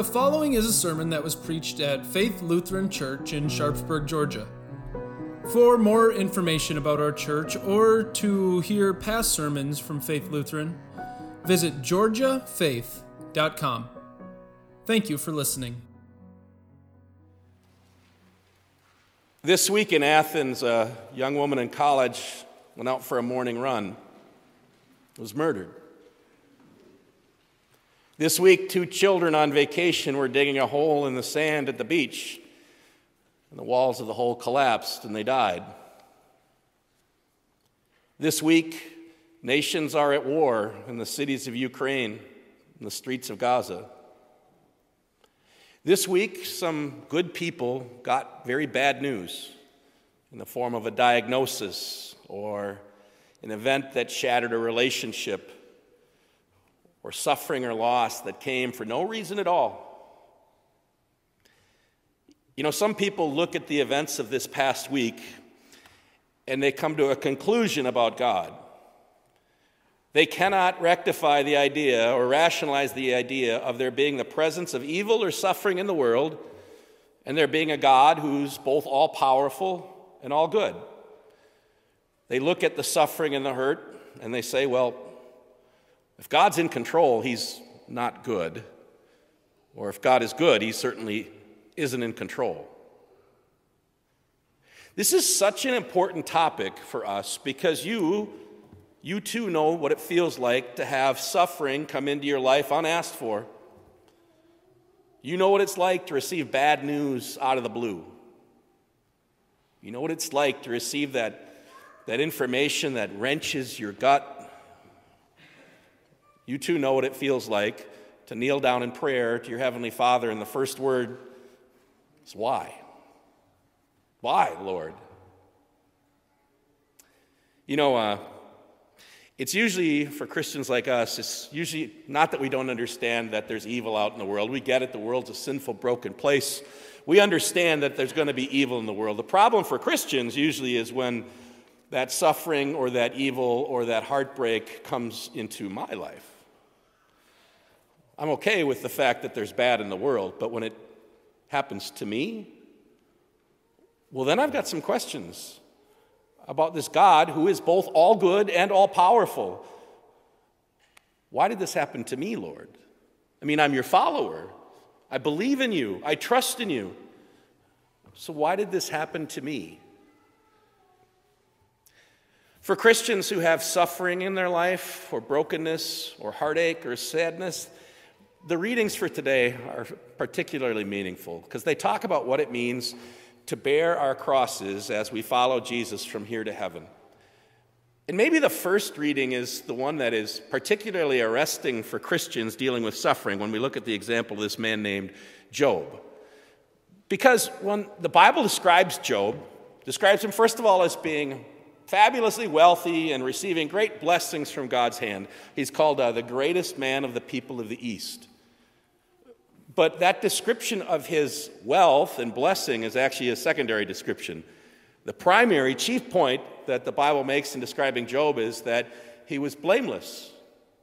The following is a sermon that was preached at Faith Lutheran Church in Sharpsburg, Georgia. For more information about our church or to hear past sermons from Faith Lutheran, visit georgiafaith.com. Thank you for listening. This week in Athens, a young woman in college went out for a morning run, was murdered. This week, two children on vacation were digging a hole in the sand at the beach, and the walls of the hole collapsed and they died. This week, nations are at war in the cities of Ukraine and the streets of Gaza. This week, some good people got very bad news in the form of a diagnosis or an event that shattered a relationship or suffering or loss that came for no reason at all. You know, some people look at the events of this past week and they come to a conclusion about God. They cannot rectify the idea or rationalize the idea of there being the presence of evil or suffering in the world and there being a God who's both all powerful and all good. They look at the suffering and the hurt and they say, well, if God's in control, he's not good. Or if God is good, he certainly isn't in control. This is such an important topic for us because you, you too know what it feels like to have suffering come into your life unasked for. You know what it's like to receive bad news out of the blue. You know what it's like to receive that, that information that wrenches your gut you too know what it feels like to kneel down in prayer to your Heavenly Father, and the first word is why? Why, Lord? You know, uh, it's usually for Christians like us, it's usually not that we don't understand that there's evil out in the world. We get it, the world's a sinful, broken place. We understand that there's going to be evil in the world. The problem for Christians usually is when that suffering or that evil or that heartbreak comes into my life. I'm okay with the fact that there's bad in the world, but when it happens to me, well, then I've got some questions about this God who is both all good and all powerful. Why did this happen to me, Lord? I mean, I'm your follower. I believe in you. I trust in you. So, why did this happen to me? For Christians who have suffering in their life, or brokenness, or heartache, or sadness, the readings for today are particularly meaningful because they talk about what it means to bear our crosses as we follow Jesus from here to heaven. And maybe the first reading is the one that is particularly arresting for Christians dealing with suffering when we look at the example of this man named Job. Because when the Bible describes Job, describes him first of all as being fabulously wealthy and receiving great blessings from God's hand. He's called uh, the greatest man of the people of the East. But that description of his wealth and blessing is actually a secondary description. The primary, chief point that the Bible makes in describing Job is that he was blameless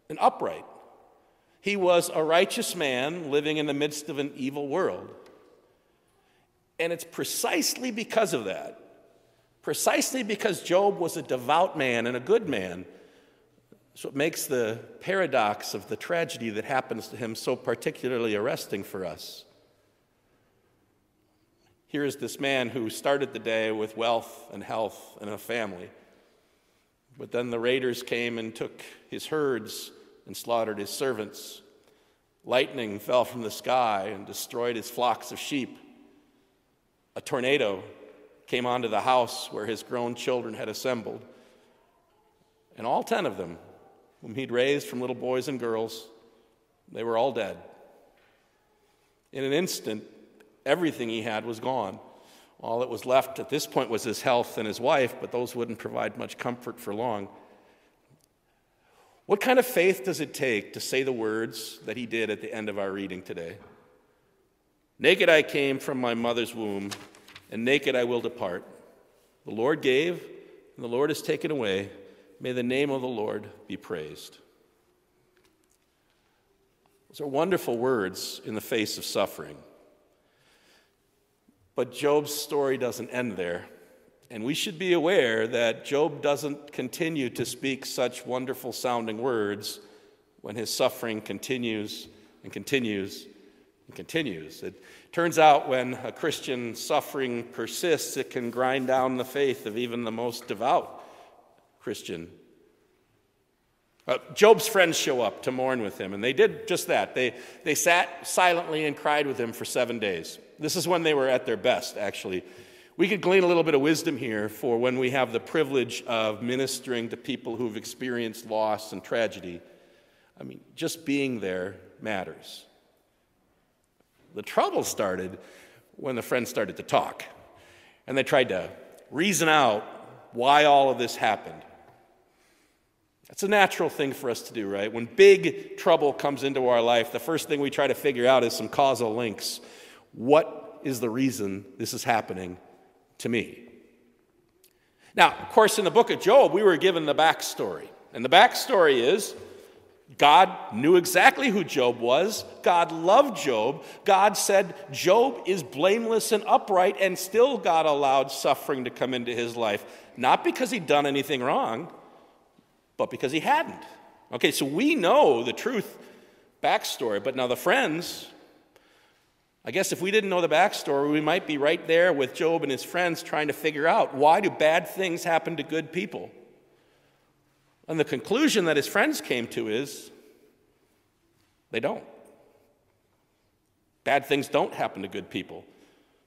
and upright. He was a righteous man living in the midst of an evil world. And it's precisely because of that, precisely because Job was a devout man and a good man, so it makes the paradox of the tragedy that happens to him so particularly arresting for us. Here is this man who started the day with wealth and health and a family. But then the raiders came and took his herds and slaughtered his servants. Lightning fell from the sky and destroyed his flocks of sheep. A tornado came onto the house where his grown children had assembled, and all ten of them whom he'd raised from little boys and girls, they were all dead. In an instant, everything he had was gone. All that was left at this point was his health and his wife, but those wouldn't provide much comfort for long. What kind of faith does it take to say the words that he did at the end of our reading today? Naked I came from my mother's womb, and naked I will depart. The Lord gave, and the Lord has taken away. May the name of the Lord be praised. Those are wonderful words in the face of suffering. But Job's story doesn't end there. And we should be aware that Job doesn't continue to speak such wonderful sounding words when his suffering continues and continues and continues. It turns out when a Christian suffering persists, it can grind down the faith of even the most devout Christian. Uh, Job's friends show up to mourn with him, and they did just that. They, they sat silently and cried with him for seven days. This is when they were at their best, actually. We could glean a little bit of wisdom here for when we have the privilege of ministering to people who've experienced loss and tragedy. I mean, just being there matters. The trouble started when the friends started to talk, and they tried to reason out why all of this happened. That's a natural thing for us to do, right? When big trouble comes into our life, the first thing we try to figure out is some causal links. What is the reason this is happening to me? Now, of course, in the book of Job, we were given the backstory. And the backstory is God knew exactly who Job was. God loved Job. God said Job is blameless and upright, and still God allowed suffering to come into his life. Not because he'd done anything wrong, but because he hadn't. Okay, so we know the truth backstory, but now the friends, I guess if we didn't know the backstory, we might be right there with Job and his friends trying to figure out why do bad things happen to good people? And the conclusion that his friends came to is they don't. Bad things don't happen to good people.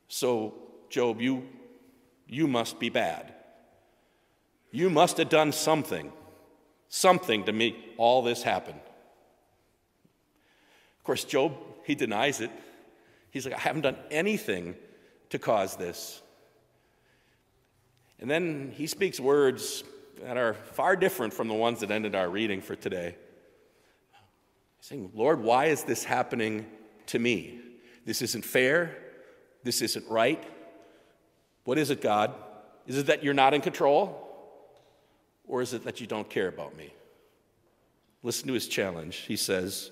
So, Job, you, you must be bad. You must have done something something to make all this happen. Of course, Job, he denies it. He's like, I haven't done anything to cause this. And then he speaks words that are far different from the ones that ended our reading for today. Saying, Lord, why is this happening to me? This isn't fair. This isn't right. What is it, God? Is it that you're not in control? Or is it that you don't care about me? Listen to his challenge. He says,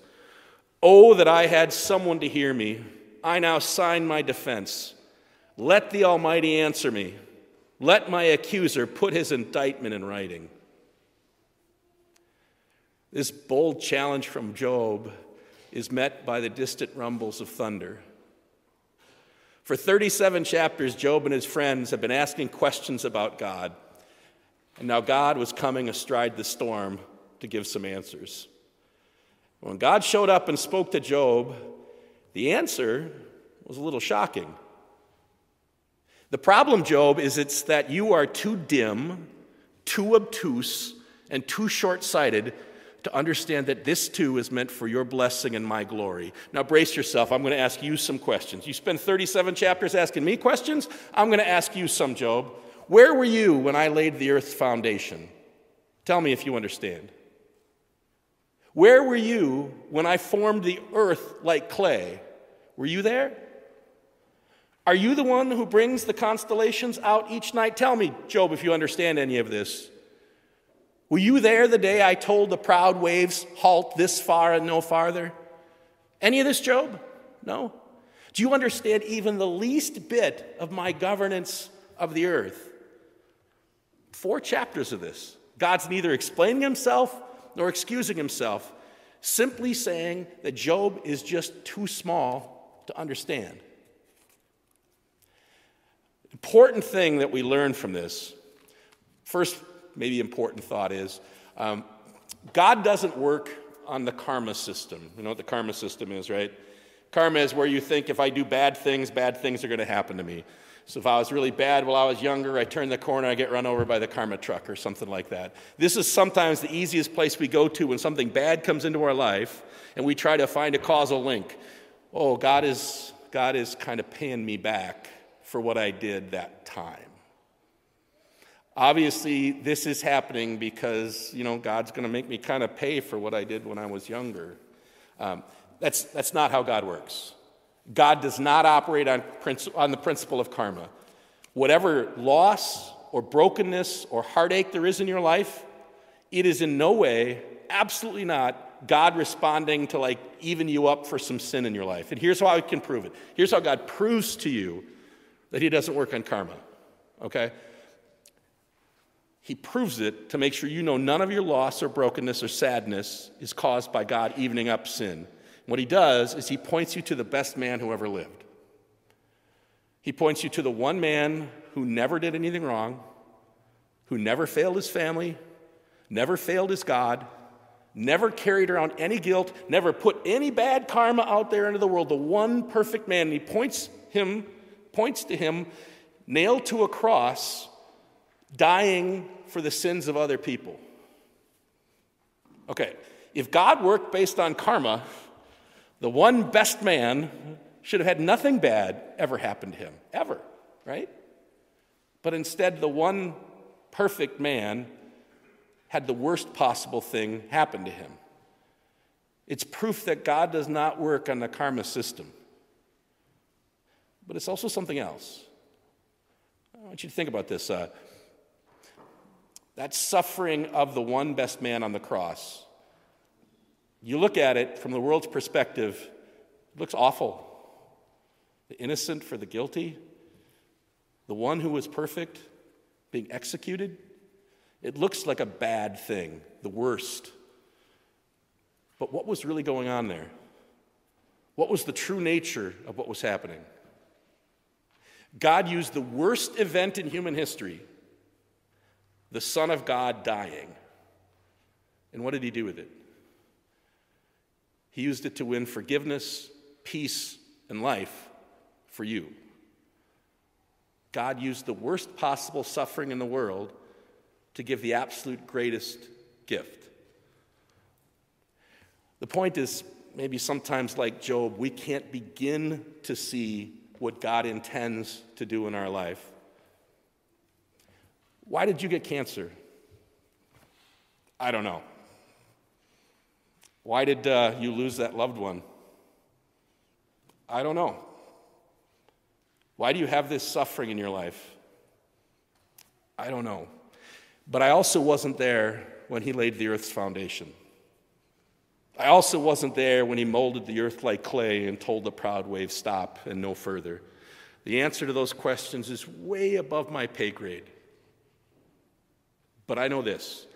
Oh, that I had someone to hear me. I now sign my defense. Let the Almighty answer me. Let my accuser put his indictment in writing. This bold challenge from Job is met by the distant rumbles of thunder. For 37 chapters, Job and his friends have been asking questions about God. And now God was coming astride the storm to give some answers. When God showed up and spoke to Job, the answer was a little shocking. The problem, Job, is it's that you are too dim, too obtuse, and too short sighted to understand that this too is meant for your blessing and my glory. Now, brace yourself. I'm going to ask you some questions. You spend 37 chapters asking me questions. I'm going to ask you some, Job. Where were you when I laid the earth's foundation? Tell me if you understand. Where were you when I formed the earth like clay? Were you there? Are you the one who brings the constellations out each night? Tell me, Job, if you understand any of this. Were you there the day I told the proud waves, halt this far and no farther? Any of this, Job? No. Do you understand even the least bit of my governance of the earth? Four chapters of this. God's neither explaining himself nor excusing himself, simply saying that Job is just too small to understand. Important thing that we learn from this, first, maybe important thought is um, God doesn't work on the karma system. You know what the karma system is, right? Karma is where you think if I do bad things, bad things are going to happen to me. So if I was really bad while I was younger, I turn the corner, I get run over by the karma truck or something like that. This is sometimes the easiest place we go to when something bad comes into our life and we try to find a causal link. Oh, God is, God is kind of paying me back for what I did that time. Obviously, this is happening because, you know, God's going to make me kind of pay for what I did when I was younger. Um, that's, that's not how God works. God does not operate on, on the principle of karma. Whatever loss or brokenness or heartache there is in your life, it is in no way, absolutely not, God responding to like even you up for some sin in your life. And here's how I can prove it. Here's how God proves to you that He doesn't work on karma. Okay? He proves it to make sure you know none of your loss or brokenness or sadness is caused by God evening up sin. What He does is He points you to the best man who ever lived. He points you to the one man who never did anything wrong, who never failed his family, never failed his God, never carried around any guilt, never put any bad karma out there into the world, the one perfect man. And he points him, points to him, nailed to a cross, dying for the sins of other people. Okay, if God worked based on karma, the one best man should have had nothing bad ever happen to him, ever, right? But instead, the one perfect man had the worst possible thing happen to him. It's proof that God does not work on the karma system. But it's also something else. I want you to think about this. Uh, that suffering of the one best man on the cross, you look at it from the world's perspective, it looks awful. The innocent for the guilty, the one who was perfect being executed. It looks like a bad thing, the worst. But what was really going on there? What was the true nature of what was happening? God used the worst event in human history, the Son of God dying. And what did he do with it? He used it to win forgiveness, peace, and life for you. God used the worst possible suffering in the world to give the absolute greatest gift. The point is, maybe sometimes like Job, we can't begin to see what God intends to do in our life. Why did you get cancer? I don't know. Why did uh, you lose that loved one? I don't know. Why do you have this suffering in your life? I don't know. But I also wasn't there when he laid the earth's foundation. I also wasn't there when he molded the earth like clay and told the proud wave, stop and no further. The answer to those questions is way above my pay grade. But I know this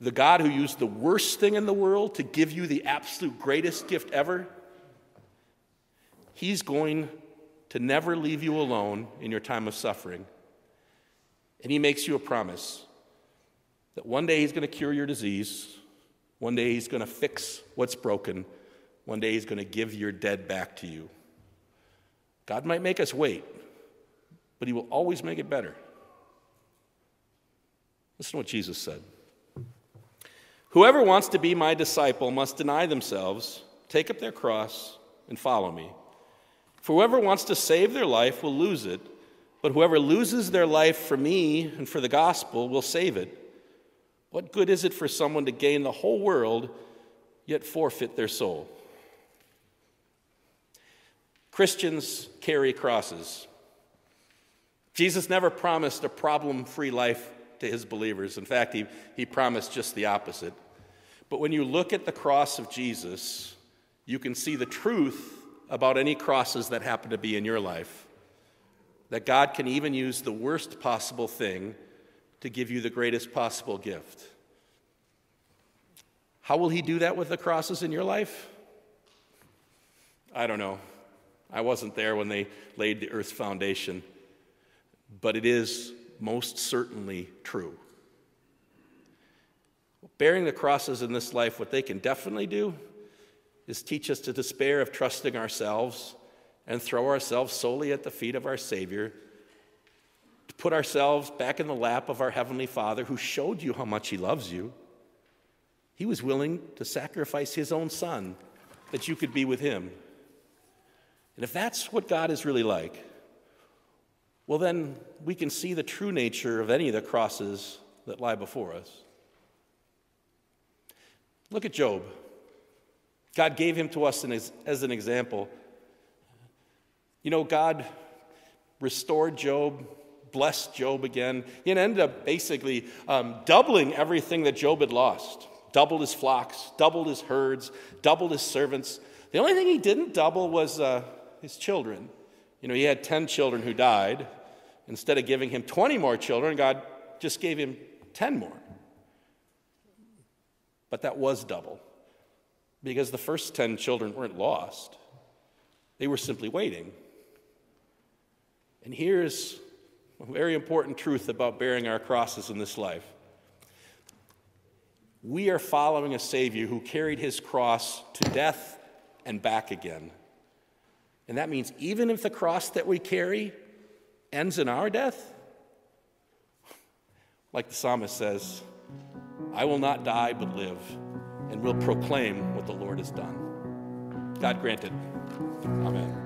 the God who used the worst thing in the world to give you the absolute greatest gift ever, he's going to never leave you alone in your time of suffering. And he makes you a promise that one day He's going to cure your disease, one day He's going to fix what's broken, one day He's going to give your dead back to you. God might make us wait, but He will always make it better. Listen to what Jesus said Whoever wants to be my disciple must deny themselves, take up their cross, and follow me. For whoever wants to save their life will lose it, but whoever loses their life for me and for the gospel will save it. What good is it for someone to gain the whole world yet forfeit their soul? Christians carry crosses. Jesus never promised a problem free life to his believers. In fact, he, he promised just the opposite. But when you look at the cross of Jesus, you can see the truth about any crosses that happen to be in your life. That God can even use the worst possible thing to give you the greatest possible gift. How will He do that with the crosses in your life? I don't know. I wasn't there when they laid the earth's foundation, but it is most certainly true. Bearing the crosses in this life, what they can definitely do is teach us to despair of trusting ourselves and throw ourselves solely at the feet of our Savior put ourselves back in the lap of our Heavenly Father who showed you how much He loves you. He was willing to sacrifice His own Son that you could be with Him. And if that's what God is really like, well, then we can see the true nature of any of the crosses that lie before us. Look at Job. God gave him to us as an example. You know, God restored Job blessed Job again. He ended up basically um, doubling everything that Job had lost. doubled his flocks, doubled his herds, doubled his servants. The only thing he didn't double was uh, his children. You know, he had 10 children who died. Instead of giving him 20 more children, God just gave him 10 more. But that was double because the first 10 children weren't lost, they were simply waiting. And here's a very important truth about bearing our crosses in this life. We are following a Savior who carried his cross to death and back again. And that means even if the cross that we carry ends in our death, like the psalmist says, I will not die but live and will proclaim what the Lord has done. God granted. Amen.